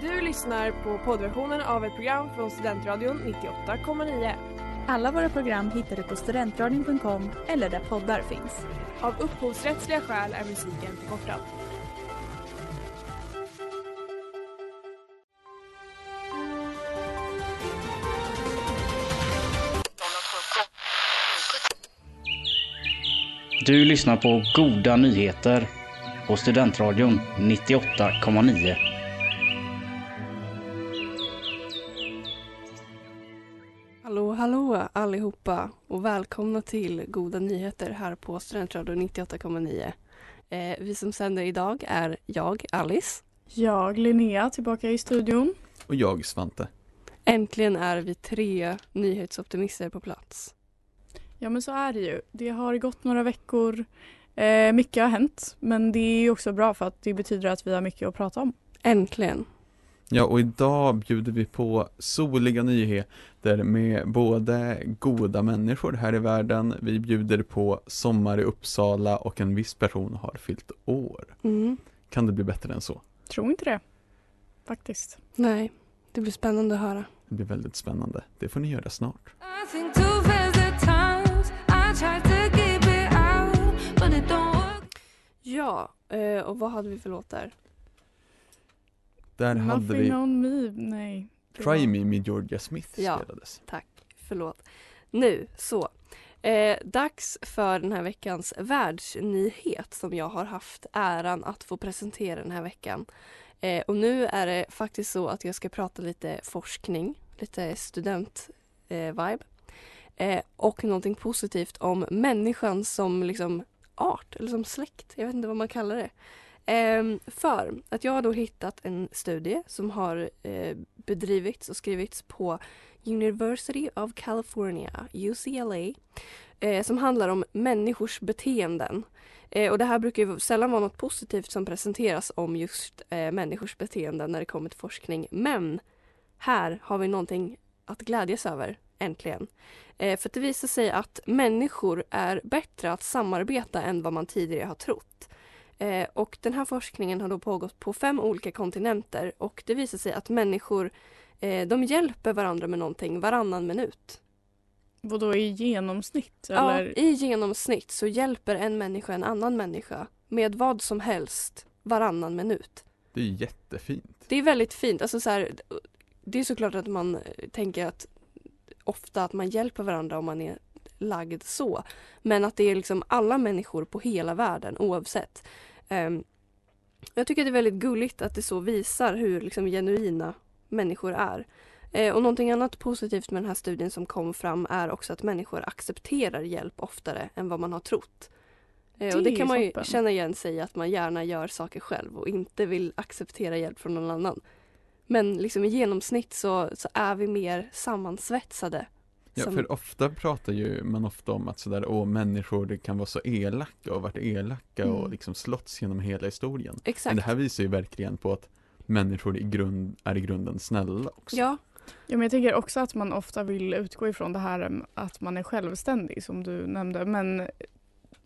Du lyssnar på poddversionen av ett program från Studentradion 98,9. Alla våra program hittar du på studentradion.com eller där poddar finns. Av upphovsrättsliga skäl är musiken förkortad. Du lyssnar på Goda Nyheter på Studentradion 98,9. Allihopa och välkomna till Goda Nyheter här på Studentradion 98,9. Eh, vi som sänder idag är jag, Alice. Jag, Linnea, tillbaka i studion. Och jag, Svante. Äntligen är vi tre nyhetsoptimister på plats. Ja men så är det ju. Det har gått några veckor. Eh, mycket har hänt men det är också bra för att det betyder att vi har mycket att prata om. Äntligen. Ja, och idag bjuder vi på soliga nyheter med både goda människor här i världen. Vi bjuder på sommar i Uppsala och en viss person har fyllt år. Mm. Kan det bli bättre än så? Tror inte det. Faktiskt. Nej, det blir spännande att höra. Det blir väldigt spännande. Det får ni göra snart. Ja, eh, och vad hade vi för låtar? Där hade vi on me. Nej. Try Me med Georgia Smith Ja. spelades. Tack, förlåt. Nu, så. Eh, dags för den här veckans världsnyhet som jag har haft äran att få presentera den här veckan. Eh, och nu är det faktiskt så att jag ska prata lite forskning, lite student-vibe. Eh, och någonting positivt om människan som liksom art eller som släkt. Jag vet inte vad man kallar det. Ehm, för att jag har då hittat en studie som har eh, bedrivits och skrivits på University of California, UCLA, eh, som handlar om människors beteenden. Eh, och det här brukar ju sällan vara något positivt som presenteras om just eh, människors beteenden när det kommer till forskning. Men här har vi någonting att glädjas över, äntligen. Eh, för att det visar sig att människor är bättre att samarbeta än vad man tidigare har trott. Eh, och den här forskningen har då pågått på fem olika kontinenter och det visar sig att människor eh, de hjälper varandra med någonting varannan minut. Vadå i genomsnitt? Ja, Eller? I genomsnitt så hjälper en människa en annan människa med vad som helst varannan minut. Det är jättefint. Det är väldigt fint. Alltså så här, det är såklart att man eh, tänker att ofta att man hjälper varandra om man är lagd så. Men att det är liksom alla människor på hela världen oavsett. Ehm, jag tycker det är väldigt gulligt att det så visar hur liksom genuina människor är. Eh, och någonting annat positivt med den här studien som kom fram är också att människor accepterar hjälp oftare än vad man har trott. Eh, och Det det kan man ju toppen. känna igen sig i att man gärna gör saker själv och inte vill acceptera hjälp från någon annan. Men liksom i genomsnitt så, så är vi mer sammansvetsade. Ja, som- för ofta pratar ju man ofta om att sådär, åh människor det kan vara så elaka och varit elaka och Mm. liksom slåtts genom hela historien. Exakt. Men det här visar ju verkligen på att människor i grund, är i grunden snälla också. Ja, Ja, men jag tänker också att man ofta vill utgå ifrån det här um, att man är självständig som du nämnde. Men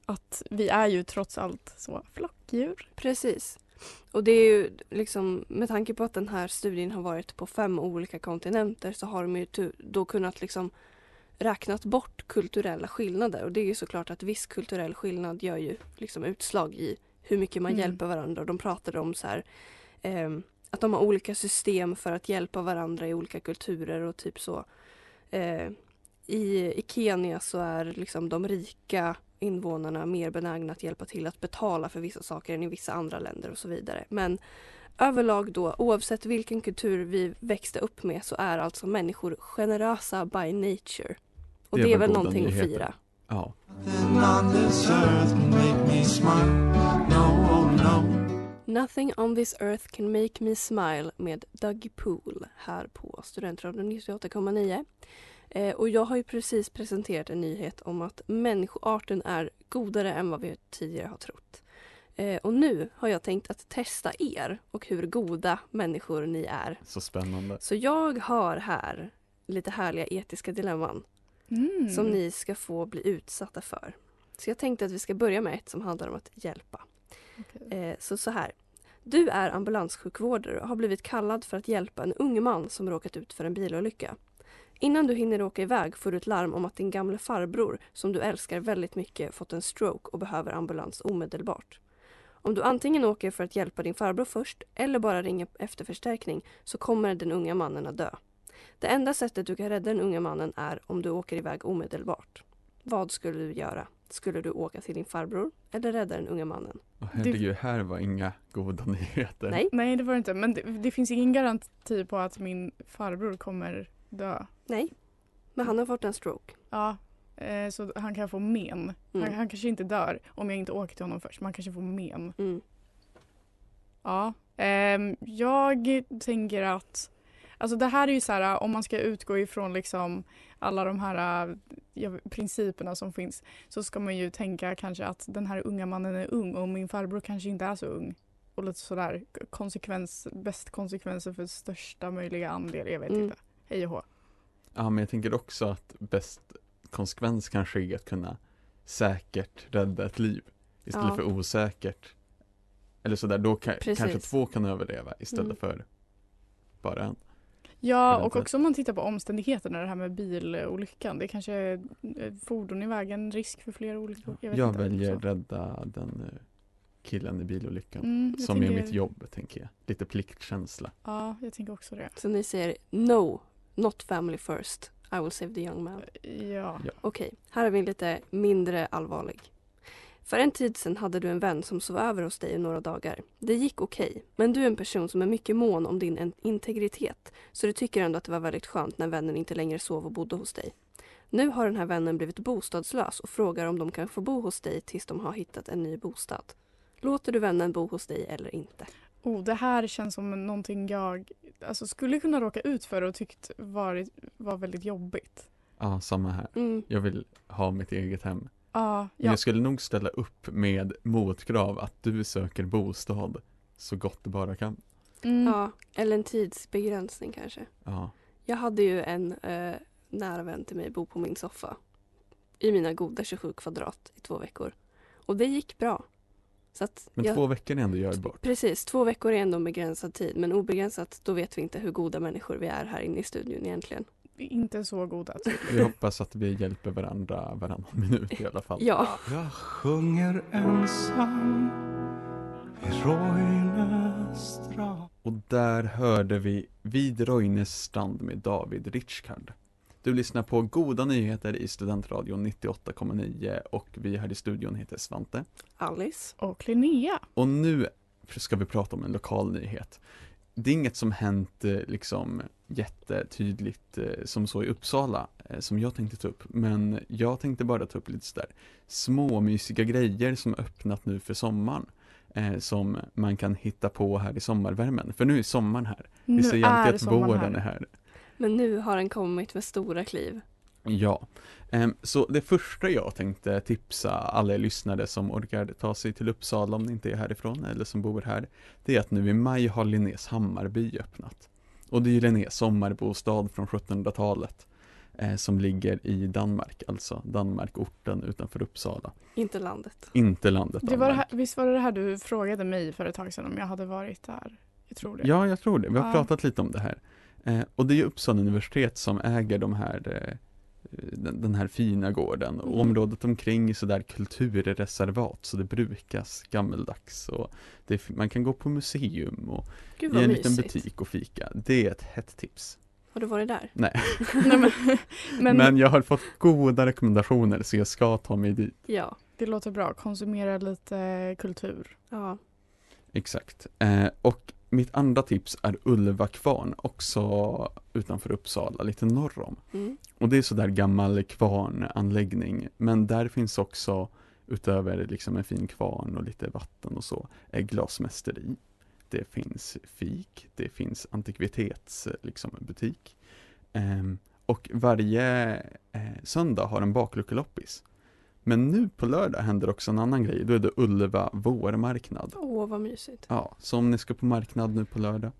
att vi är ju trots allt så flockdjur. Precis. Och det är ju liksom med tanke på att den här studien har varit på fem olika kontinenter så har de ju då kunnat liksom räknat bort kulturella skillnader och det är ju såklart att viss kulturell skillnad gör ju liksom utslag i hur mycket man Mm. hjälper varandra och de pratade om så här ehm, att de har olika system för att hjälpa varandra i olika kulturer och typ så. Eh, i, I Kenya så är liksom de rika invånarna mer benägna att hjälpa till att betala för vissa saker än i vissa andra länder och så vidare. Men överlag då, oavsett vilken kultur vi växte upp med så är alltså människor generösa by nature. Och Det det, är väl någonting att nyheter. fira. Ja. Nothing on this earth can make me smile med Dougie Pool här på Studentradion 98,9. Eh, och jag har ju precis presenterat en nyhet om att människoarten är godare än vad vi tidigare har trott. Eh, och nu har jag tänkt att testa er och hur goda människor ni är. Så spännande. Så jag har här lite härliga etiska dilemman Mm. som ni ska få bli utsatta för. Så jag tänkte att vi ska börja med ett som handlar om att hjälpa. Okej. Eh, så så här. Du är ambulanssjukvårdare och har blivit kallad för att hjälpa en ung man som råkat ut för en bilolycka. Innan du hinner åka iväg får du ett larm om att din gamle farbror, som du älskar väldigt mycket, fått en stroke och behöver ambulans omedelbart. Om du antingen åker för att hjälpa din farbror först eller bara ringer efter förstärkning så kommer den unga mannen att dö. Det enda sättet du kan rädda den unga mannen är om du åker iväg omedelbart. Vad skulle du göra? Skulle du åka till din farbror eller rädda den unga mannen? Åh, herregud, här var inga goda nyheter. Nej, Nej det var det inte men det, det finns ingen garanti på att min farbror kommer dö. nej. Men han har fått en stroke. Ja, eh, så han kan få men. Han, Mm. han kanske inte dör om jag inte åker till honom först men han kanske får men. Mm. Ja, ehm, jag tänker att Alltså det här är ju så här om man ska utgå ifrån liksom alla de här ja, principerna som finns så ska man ju tänka kanske att den här unga mannen är ung och min farbror kanske inte är så ung. Och lite sådär konsekvens, bäst konsekvenser för största möjliga andel, jag vet Mm. inte. Hej och hå. Ja, men jag tänker också att bäst konsekvens kanske är att kunna säkert rädda ett liv istället Ja. för osäkert. Eller sådär, då kan, Precis. kanske två kan överleva istället Mm. för bara en. Ja, och också om man tittar på omständigheterna, det här med bilolyckan. Det kanske är eh, fordon i vägen, risk för fler olyckor. Jag, vet Jag väljer Så. rädda den eh, killen i bilolyckan. Mm, som är tänker- mitt jobb, tänker jag. Lite pliktkänsla. Ja, jag tänker också det. Så ni säger no, not family first. I will save the young man. Ja. Okej, här har vi en lite mindre allvarlig. För en tid sedan hade du en vän som sov över hos dig i några dagar. Det gick okej, men du är en person som är mycket mån om din integritet så du tycker ändå att det var väldigt skönt när vännen inte längre sov och bodde hos dig. Nu har den här vännen blivit bostadslös och frågar om de kan få bo hos dig tills de har hittat en ny bostad. Låter du vännen bo hos dig eller inte? Oh, det här känns som någonting jag alltså, skulle kunna råka ut för och tyckt varit, var väldigt jobbigt. Ja, samma här. Mm. Jag vill ha mitt eget hem. Ja, Men ja. jag skulle nog ställa upp med motkrav att du söker bostad så gott du bara kan. Mm. Ja, eller en tidsbegränsning kanske. Ja, Jag hade ju en eh, nära vän till mig bo på min soffa i mina goda 27 kvadrat i två veckor. Och det gick bra. Så att men jag, två veckor är ändå görbart. Precis, två veckor är ändå en begränsad tid. Men obegränsat, då vet vi inte hur goda människor vi är här inne i studion egentligen. Inte så goda. Vi hoppas att vi hjälper varandra varannan minut i alla fall. Ja, Jag sjunger ensam vid Roines strand Och där hörde vi Vid Roines strand med David Ritschkard. Du lyssnar på Goda nyheter i Studentradion 98,9 och vi här i studion heter Svante. Alice. Och Linnea. Och nu ska vi prata om en lokal nyhet. Det är inget som hänt eh, liksom jättetydligt eh, som så i Uppsala eh, som jag tänkte ta upp. Men jag tänkte bara ta upp lite sådär små mysiga grejer som öppnat nu för sommaren. Eh, som man kan hitta på här i sommarvärmen. För nu är sommaren här. Vi Nu alltid är att våren är här. Men nu har den kommit med stora kliv. Ja, Ehm, så det första jag tänkte tipsa alla lyssnare som orkar ta sig till Uppsala om ni inte är härifrån eller som bor här, det är att nu i maj har Linnés Hammarby öppnat. Och det är ju Linnés sommarbostad från 1700-talet eh, som ligger i Danmark, alltså Danmarkorten utanför Uppsala. Inte landet. Inte landet Det var det här, visst var det det här du frågade mig för ett tag sedan om jag hade varit där? Jag tror det. Ja, jag tror det. Vi har Ja. pratat lite om det här. Eh, och det är ju Uppsala universitet som äger de här, eh, den, den här fina gården. Och Mm. området omkring är sådär kulturreservat, så det brukas gammeldags. Och det, man kan gå på museum och i en mysigt. liten butik och fika. Det är ett hett tips. Har du varit där? Nej, Nej, men, men, men, jag har fått goda rekommendationer så jag ska ta mig dit. Ja. det låter bra. Konsumera lite kultur. Ja. Exakt. Eh, och mitt andra tips är Ulva kvarn, också utanför Uppsala, lite norr om. Mm. Och det är sådär gammal kvarnanläggning, men där finns också utöver liksom en fin kvarn och lite vatten och så, är glasmästeri. Det finns fik, det finns antikvitets liksom, butik. Ehm, och varje eh, söndag har en bakluckeloppis. Men nu på lördag händer också en annan grej, då är det Ulva vårmarknad. Åh, vad mysigt. Ja, så om ni ska på marknad nu på lördag,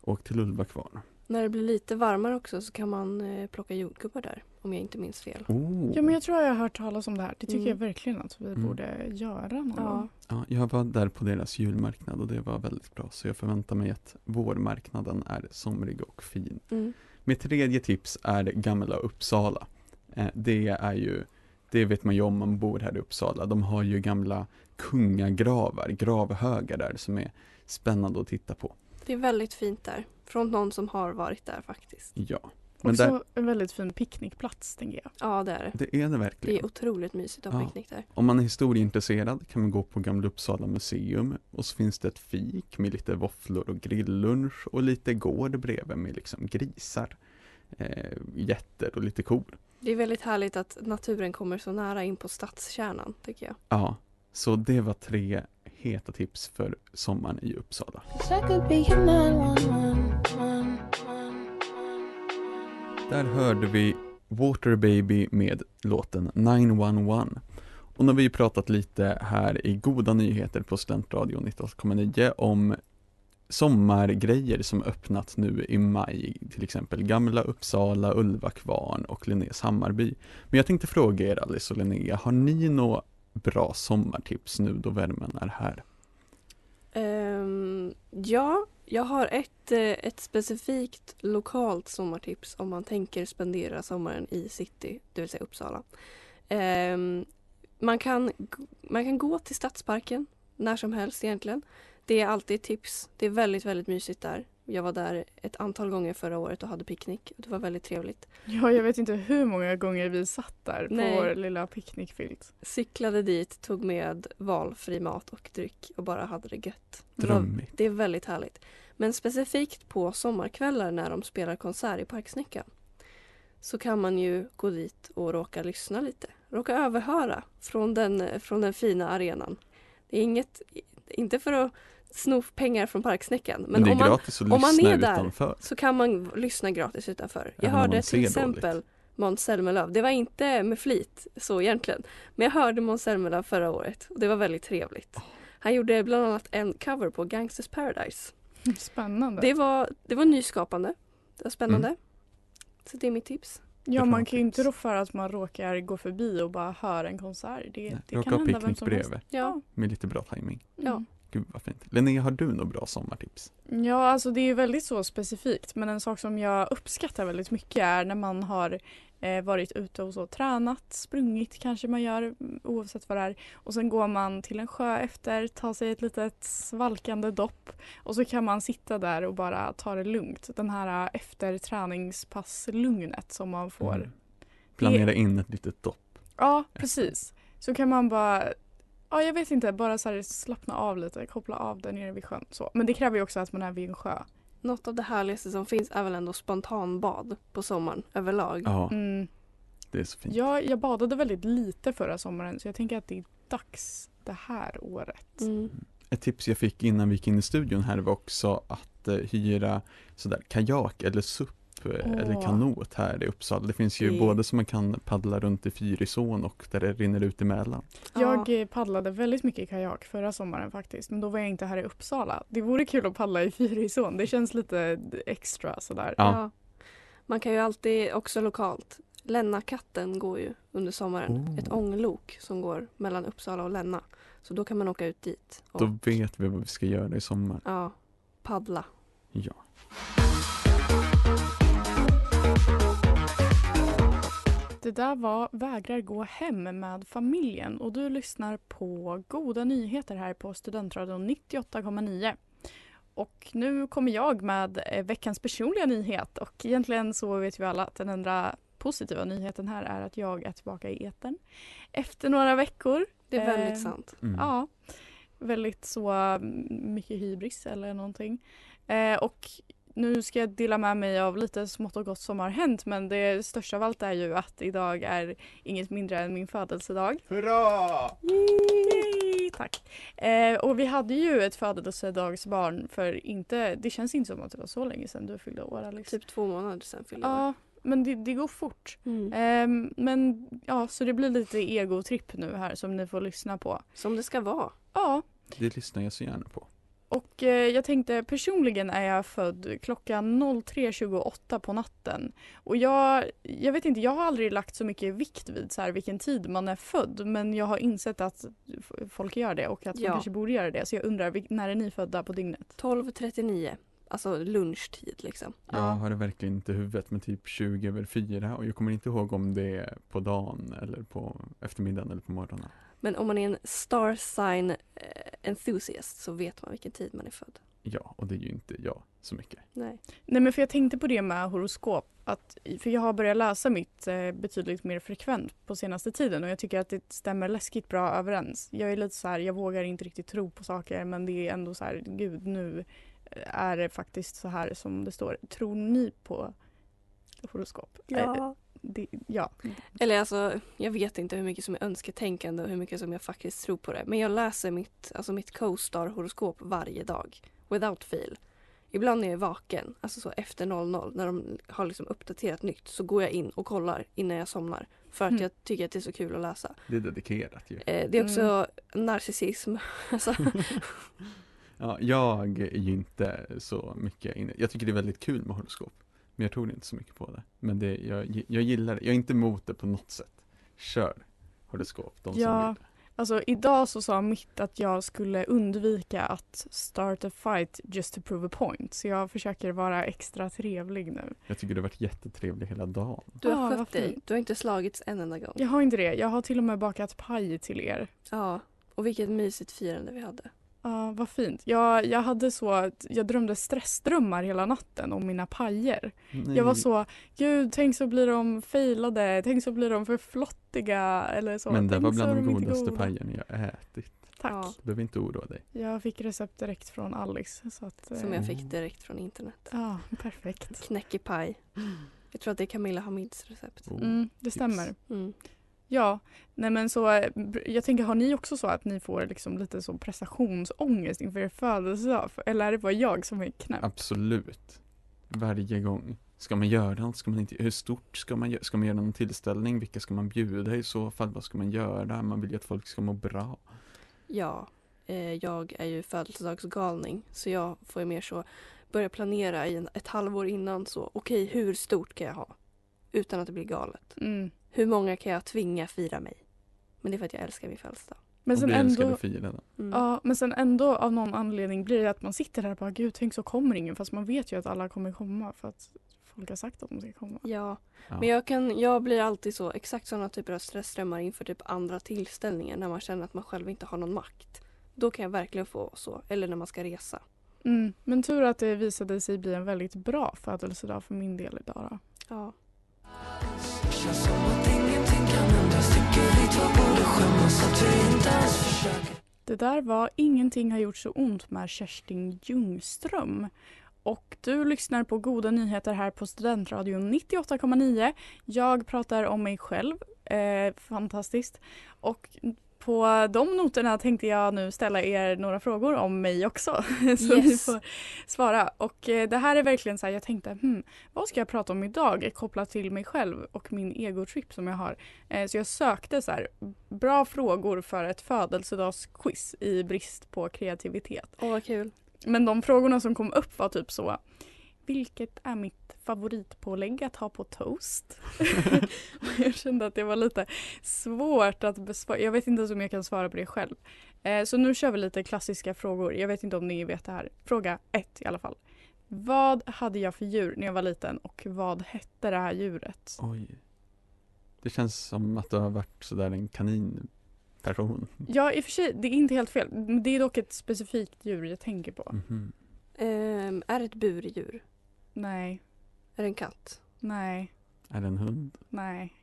åk till Ulva kvarn. När det blir lite varmare också så kan man eh, plocka jordgubbar där. Om jag inte minns fel. Oh. Ja men jag tror jag har hört talas om det här. Det tycker Mm. jag verkligen att vi Mm. borde göra någon Ja. gång. Ja, jag var där på deras julmarknad och det var väldigt bra så jag förväntar mig att vårmarknaden är somrig och fin. Mm. Mitt tredje tips är Gamla Uppsala. Eh, det är ju, det vet man ju om man bor här i Uppsala. De har ju gamla kungagravar, gravhögar där som är spännande att titta på. Det är väldigt fint där. Från någon som har varit där faktiskt. Ja, men Också där, en väldigt fin picknickplats tänker jag. Ja det är det. det är det Det verkligen. är otroligt mysigt att ha Ja. picknick där. Om man är historieintresserad kan man gå på Gamla Uppsala museum och så finns det ett fik med lite våfflor och grilllunch och lite gård bredvid med liksom grisar, eh, getter och lite kor. Det är väldigt härligt att naturen kommer så nära in på stadskärnan tycker jag. Ja, så det var tre heta tips för sommaren i Uppsala. Där hörde vi Water Baby med låten 911. Och nu har vi ju pratat lite här i Goda nyheter på Studentradion 98,9 om sommargrejer som öppnat nu i maj, till exempel Gamla Uppsala, Ulvakvarn och Linnés Hammarby. Men jag tänkte fråga er Alice och Linnea, har ni några bra sommartips nu då värmen är här? Um, ja, jag har ett, eh, ett specifikt lokalt sommartips om man tänker spendera sommaren i city, det vill säga Uppsala. Um, man, kan, man kan gå till Stadsparken när som helst egentligen. Det är alltid tips. Det är väldigt, väldigt mysigt där. Jag var där ett antal gånger förra året och hade picknick. Det var väldigt trevligt. Ja, jag vet inte hur många gånger vi satt där på Nej. vår lilla picknickfilt. Cyklade dit, tog med valfri mat och dryck och bara hade det gött. Det var Drömmigt. Det är väldigt härligt. Men specifikt på sommarkvällar när de spelar konsert i Parksnäckan så kan man ju gå dit och råka lyssna lite. Råka överhöra från den, från den fina arenan. Det är inget, inte för att sno pengar från Parksnäckan men, Men om, man, om man är där utanför. så kan man lyssna gratis utanför. Jag Även hörde till exempel Måns Zelmerlöw. Det var inte med flit så egentligen. Men jag hörde Måns Zelmerlöw förra året och det var väldigt trevligt. Han gjorde bland annat en cover på Gangsters Paradise. Spännande. Det var, det var nyskapande. Det var spännande. Mm. Så det är mitt tips. ja, man kan ju inte rå för att man råkar gå förbi och bara höra en konsert. Det, Nej, det kan hända vem som helst. Ja. med lite bra timing. Ja. Gud vad fint. Linnea, har du några bra sommartips? Ja, alltså det är väldigt så specifikt. Men en sak som jag uppskattar väldigt mycket är när man har eh, varit ute och så tränat, sprungit kanske man gör oavsett vad det är. Och sen går man till en sjö efter, tar sig ett litet svalkande dopp och så kan man sitta där och bara ta det lugnt. Den här eh, efter träningspass-lugnet som man får. Mm. Planera in ett litet dopp. Ja, precis. Så kan man bara Ja, jag vet inte, bara så här slappna av lite, koppla av där nere vid sjön. Så. Men det kräver ju också att man är vid en sjö. Något av det härligaste som finns är väl ändå spontanbad på sommaren överlag. Ja, Mm. det är så fint. Jag, jag badade väldigt lite förra sommaren så jag tänker att det är dags det här året. Mm. Ett tips jag fick innan vi gick in i studion här var också att eh, hyra sådär kajak eller SUP eh, eller kanot här i Uppsala. Det finns ju Det- både som man kan paddla runt i Fyrisån och där det rinner ut emellan. Jag eh, paddlade väldigt mycket kajak förra sommaren faktiskt men då var jag inte här i Uppsala. Det vore kul att paddla i Fyrisån, det känns lite extra sådär. Ja. Ja. Man kan ju alltid också lokalt. Lennakatten går ju under sommaren. Oh. Ett ånglok som går mellan Uppsala och Länna. Så då kan man åka ut dit och Då vet vi vad vi ska göra i sommar. ja, paddla. Ja. Det där var Vägrar gå hem med familjen och du lyssnar på goda nyheter här på Studentradion 98,9. Och nu kommer jag med eh, veckans personliga nyhet och egentligen så vet vi alla att den enda positiva nyheten här är att jag är tillbaka i etern efter några veckor. Det är väldigt Eh, sant. Mm. Ja, väldigt så mm, mycket hybris eller någonting. Eh, och nu ska jag dela med mig av lite smått och gott som har hänt men det största av allt är ju att idag är inget mindre än min födelsedag. Hurra! Yay! Tack! Eh, och vi hade ju ett födelsedagsbarn för inte, det känns inte som att det var så länge sedan du fyllde år Alex. Typ två månader sedan fyllde jag år. Ja, men det, det går fort. Mm. Ehm, men ja, så det blir lite egotripp nu här som ni får lyssna på. Som det ska vara. Ja, Det lyssnar jag så gärna på. Och eh, jag tänkte personligen är jag född klockan 03.28 på natten. Och jag, jag vet inte, jag har aldrig lagt så mycket vikt vid så här, vilken tid man är född men jag har insett att folk gör det och att Ja. man kanske borde göra det. Så jag undrar, när är ni födda på dygnet? 12.39. Alltså lunchtid liksom. Jag har det verkligen inte i huvudet med typ 20 över 4 och jag kommer inte ihåg om det är på dagen eller på eftermiddagen eller på morgonen. Men om man är en star sign eh, enthusiast så vet man vilken tid man är född. Ja, och det är ju inte jag så mycket. Nej. Nej men för jag tänkte på det med horoskop. Att, för jag har börjat läsa mitt eh, betydligt mer frekvent på senaste tiden och jag tycker att det stämmer läskigt bra överens. Jag är lite så här, jag vågar inte riktigt tro på saker men det är ändå så här, gud nu är det faktiskt så här som det står. Tror ni på horoskop? Eh, det, ja. Eller alltså, jag vet inte hur mycket som är önsketänkande och hur mycket som jag faktiskt tror på det. Men jag läser mitt, alltså mitt co-star horoskop varje dag. Without fail. Ibland när jag är vaken, alltså så efter 00, när de har liksom uppdaterat nytt så går jag in och kollar innan jag somnar. För att Mm. jag tycker att det är så kul att läsa. Det är dedikerat ju. Eh, det är också narcissism. Alltså, Ja, jag är ju inte så mycket inne. Jag tycker det är väldigt kul med horoskop. Men jag tror inte så mycket på det. Men det, jag, jag gillar det. Jag är inte emot det på något sätt. Kör horoskop, de som Ja. vill. Alltså idag så sa mitt att jag skulle undvika att start a fight just to prove a point. Så jag försöker vara extra trevlig nu. Jag tycker det har varit jättetrevlig hela dagen. du har Ah, skött dig. Du har inte slagits en enda gång. Jag har inte det. Jag har till och med bakat paj till er. Ja. Och vilket mysigt firande vi hade. Ja, vad fint. Jag, jag hade så att jag drömde stressdrömmar hela natten om mina pajer. Jag var så, gud tänk så blir de failade, tänk så blir de för flottiga eller så. Men det tänk var bland de inte godaste goda." pajerna jag ätit. Tack. Ja. Du behöver inte oroa dig. Jag fick recept direkt från Alice. Så att, Som eh, jag fick direkt från internet. Ja, perfekt. Knäckepaj. Jag tror att det är Camilla Hamids recept. Oh. Mm, det stämmer. Mm. Ja, nej men så eh, jag tänker har ni också så att ni får liksom lite så prestationsångest inför er födelsedag? Eller är det bara jag som är knäpp? Absolut. Varje gång. Ska man göra något? Ska man inte, hur stort ska man göra? Ska man göra någon tillställning? Vilka ska man bjuda i så fall? Vad ska man göra? Man vill ju att folk ska må bra. Ja, eh, jag är ju födelsedagsgalning så jag får ju mer så börja planera i en, ett halvår innan så okej hur stort kan jag ha? Utan att det blir galet. Mm. Hur många kan jag tvinga fira mig? Men det är för att jag älskar min födelsedag. Men och sen ändå. Mm. ja, men sen ändå av någon anledning blir det att man sitter där och bara gud tänk så kommer ingen fast man vet ju att alla kommer komma för att folk har sagt att de ska komma. Ja, Ja. men jag, kan, jag blir alltid så exakt sådana typer av stressströmmar inför typ andra tillställningar när man känner att man själv inte har någon makt. Då kan jag verkligen få så. Eller när man ska resa. Mm. Men tur att det visade sig bli en väldigt bra födelsedag för min del idag då. Ja. Det där var Ingenting har gjort så ont med Kerstin Ljungström. Och du lyssnar på goda nyheter här på Studentradion 98,9. Jag pratar om mig själv. Eh, fantastiskt. Och på de noterna tänkte jag nu ställa er några frågor om mig också. så ni Yes. får svara. Och eh, det här är verkligen så här, jag tänkte, hmm, vad ska jag prata om idag kopplat till mig själv och min egotrip som jag har. Eh, så jag sökte så här, bra frågor för ett födelsedagsquiz i brist på kreativitet. Åh vad kul. Men de frågorna som kom upp var typ så, vilket är mitt favoritpålägg att ha på toast? Jag kände att det var lite svårt att besvara. Jag vet inte ens om jag kan svara på det själv. Eh, så nu kör vi lite klassiska frågor. Jag vet inte om ni vet det här. Fråga ett i alla fall. Vad hade jag för djur när jag var liten och vad hette det här djuret? Oj. Det känns som att du har varit sådär en kaninperson. Ja, i och för sig, det är inte helt fel. Men Det är dock ett specifikt djur jag tänker på. Mhm. Ehm, är det ett burdjur? Nej, Är det en katt? nej, Är det en hund? nej,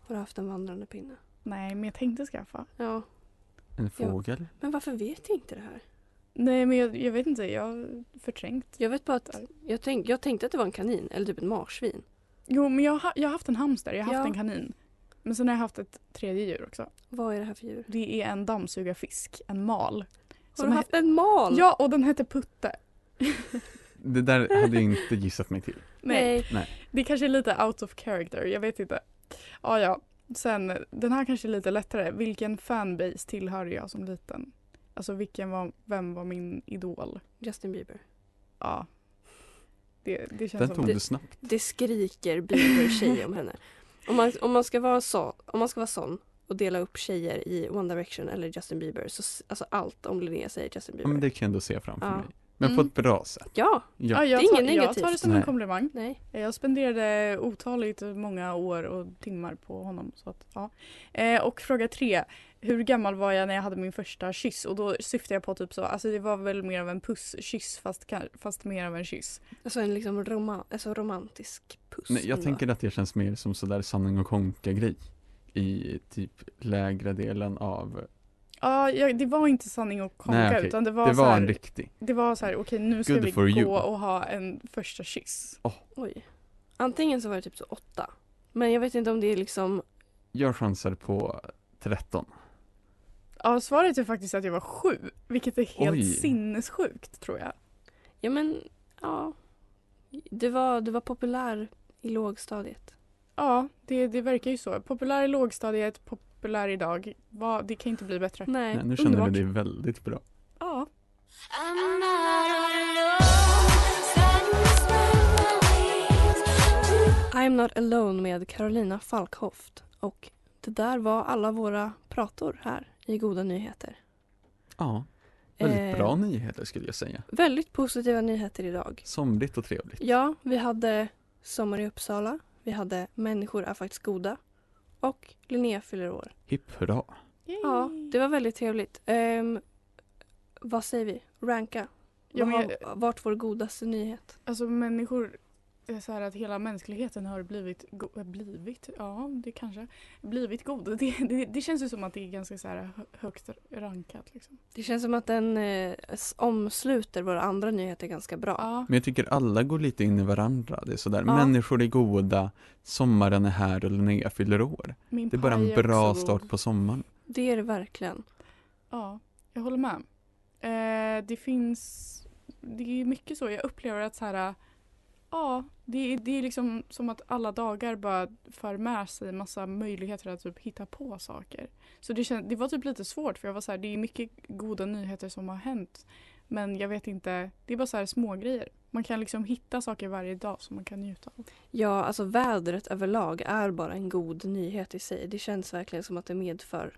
Har du haft en vandrande pinne? nej, men jag tänkte skaffa. Ja. En fågel? Men varför vet jag inte det här? Nej, men jag, jag vet inte, jag har förträngt. Jag vet bara att jag, tänk, jag tänkte att det var en kanin eller typ ett marsvin. Jo, men jag, har- jag har haft en hamster, jag har Ja. haft en kanin. Men sen har jag haft ett tredje djur också. Vad är det här för djur? Det är en dammsugarfisk, en mal. Har du haft en mal? Ja, och den hette Putte. Det där hade jag inte gissat mig till. Nej, Nej. det kanske är lite out of character, jag vet inte. Ja, ja. Sen, den här kanske är lite lättare. Vilken fanbase tillhörde jag som liten? Alltså vilken var, vem var min idol? Justin Bieber. Ja. Det, det känns Den som... tog det- du snabbt. Det skriker Bieber-tjej om henne. Om man, om, man ska vara så, om man ska vara sån och dela upp tjejer i One Direction eller Justin Bieber så alltså allt om Linnea säger Justin Ja, Bieber. men det kan jag ändå se framför Ja. mig. Men på Mm. ett bra sätt. Ja, Ja, Ja. jag, Det är inget jag negativt. tar det som Nej. en komplimang. nej. Jag spenderade otaligt många år och timmar på honom. Så att, ja. eh, och fråga tre. Hur gammal var jag när jag hade min första kyss? Och då syftar jag på typ så, alltså det var väl mer av en pusskyss fast, fast mer av en kyss. Alltså en liksom roma, alltså romantisk puss. Nej, jag tänker att det känns mer som sådär sanning och konka grej. I typ lägre delen av, Ja, jag, det var inte sanning och konka Nej, okej. utan det var, det så var här, en riktig. det var så här, okej nu ska Good vi gå you. och ha en första kyss. Oj. Antingen så var det typ så åtta. Men jag vet inte om det är liksom, Jag chansar på 13. Ja, svaret är faktiskt att jag var sju, vilket är helt Oj. sinnessjukt tror jag. ja men, ja. Du var, du var populär i lågstadiet. Ja, det, det verkar ju så. Populär i lågstadiet, populär idag. Vad, det kan inte bli bättre. Nej. Nej, nu känner underbart. vi det väldigt bra. Ja. I'm not alone med Carolina Falkhoft. Och det där var alla våra prator här i Goda Nyheter. Ja, väldigt Eh, bra nyheter skulle jag säga. Väldigt positiva nyheter idag. Somrigt och trevligt. Ja, vi hade Sommar i Uppsala. Vi hade Människor är faktiskt goda. Och Linnea fyller år. Hipp hurra. Ja, det var väldigt trevligt. Ehm, vad säger vi? Ranka. Ja, Vad men har varit vår godaste nyhet? Alltså människor, så här att hela mänskligheten har blivit, äh, blivit, ja det kanske, blivit god. Det, det, det känns ju som att det är ganska så här hö- högt rankat liksom. Det känns som att den eh, omsluter våra andra nyheter ganska bra. Ja, Men jag tycker alla går lite in i varandra. Det är sådär, Ja. människor är goda, sommaren är här och Linnea fyller år. min Det är bara en bra också god. start på sommaren. Det är det verkligen. Ja, jag håller med. Eh, det finns, det är mycket så, jag upplever att så här, ja, det, är- det är liksom som att alla dagar bara för med sig massa möjligheter att typ hitta på saker. Så det, känd, det var typ lite svårt för jag var så här, det är mycket goda nyheter som har hänt. Men jag vet inte, det är bara så här små grejer. Man kan liksom hitta saker varje dag som man kan njuta av. Ja, alltså vädret överlag är bara en god nyhet i sig. Det känns verkligen som att det medför.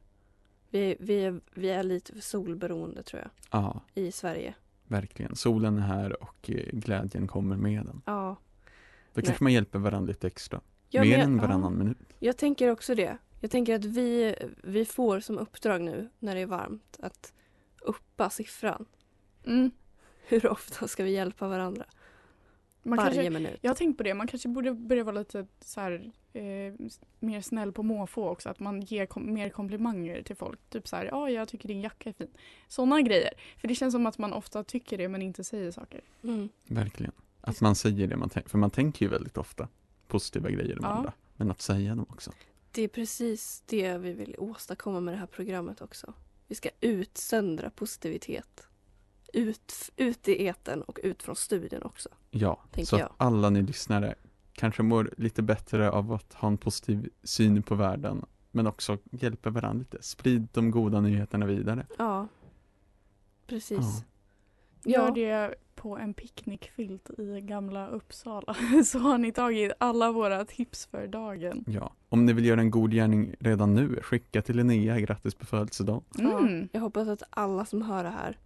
Vi, vi, är, vi är lite för solberoende tror jag, Ja, i Sverige. Verkligen. Solen är här och eh, glädjen kommer med den. Ja. Då Nej. kanske man hjälper varandra lite extra. Ja, Mer jag, än varannan minut. jag tänker också det. Jag tänker att vi, vi får som uppdrag nu när det är varmt att uppa siffran. Mm. Hur ofta ska vi hjälpa varandra? Man Varje kanske, minut. Jag har tänkt på det, man kanske borde börja vara lite så här, eh, mer snäll på måfå också. Att man ger kom- mer komplimanger till folk. Typ så här, ja jag tycker din jacka är fin. Sådana grejer. För det känns som att man ofta tycker det men inte säger saker. Mm. Verkligen. Att man säger det man tänker. För man tänker ju väldigt ofta positiva grejer om Ja. andra. Men att säga dem också. Det är precis det vi vill åstadkomma med det här programmet också. Vi ska utsöndra positivitet. Ut, ut i eten och ut från studion också. Ja, så jag. att alla ni lyssnare kanske mår lite bättre av att ha en positiv syn på världen. Men också hjälper varandra lite. Sprid de goda nyheterna vidare. Ja, precis. Gör Ja, det på en picknickfilt i gamla Uppsala. Så har ni tagit alla våra tips för dagen. Ja. Om ni vill göra en god gärning redan nu, skicka till Linnea grattis på födelsedagen. Mm. jag hoppas att alla som hör det här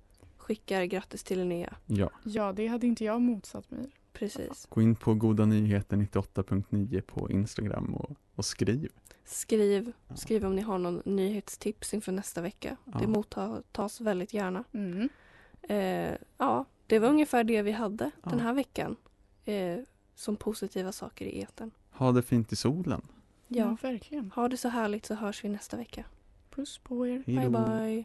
skickar grattis till Linnea. Ja. Ja, det hade inte jag motsatt mig. Precis. Gå in på goda nyheter 98.9 på Instagram och, och skriv. Skriv, Ja. skriv om ni har någon nyhetstips inför nästa vecka. Ja. Det mottas väldigt gärna. Mm. Eh, ja, det var ungefär det vi hade Ja. den här veckan. Eh, som positiva saker i eten. Ha det fint i solen. Ja, Ja. verkligen. Ha det så härligt så hörs vi nästa vecka. Puss på er. Hej Bye bye.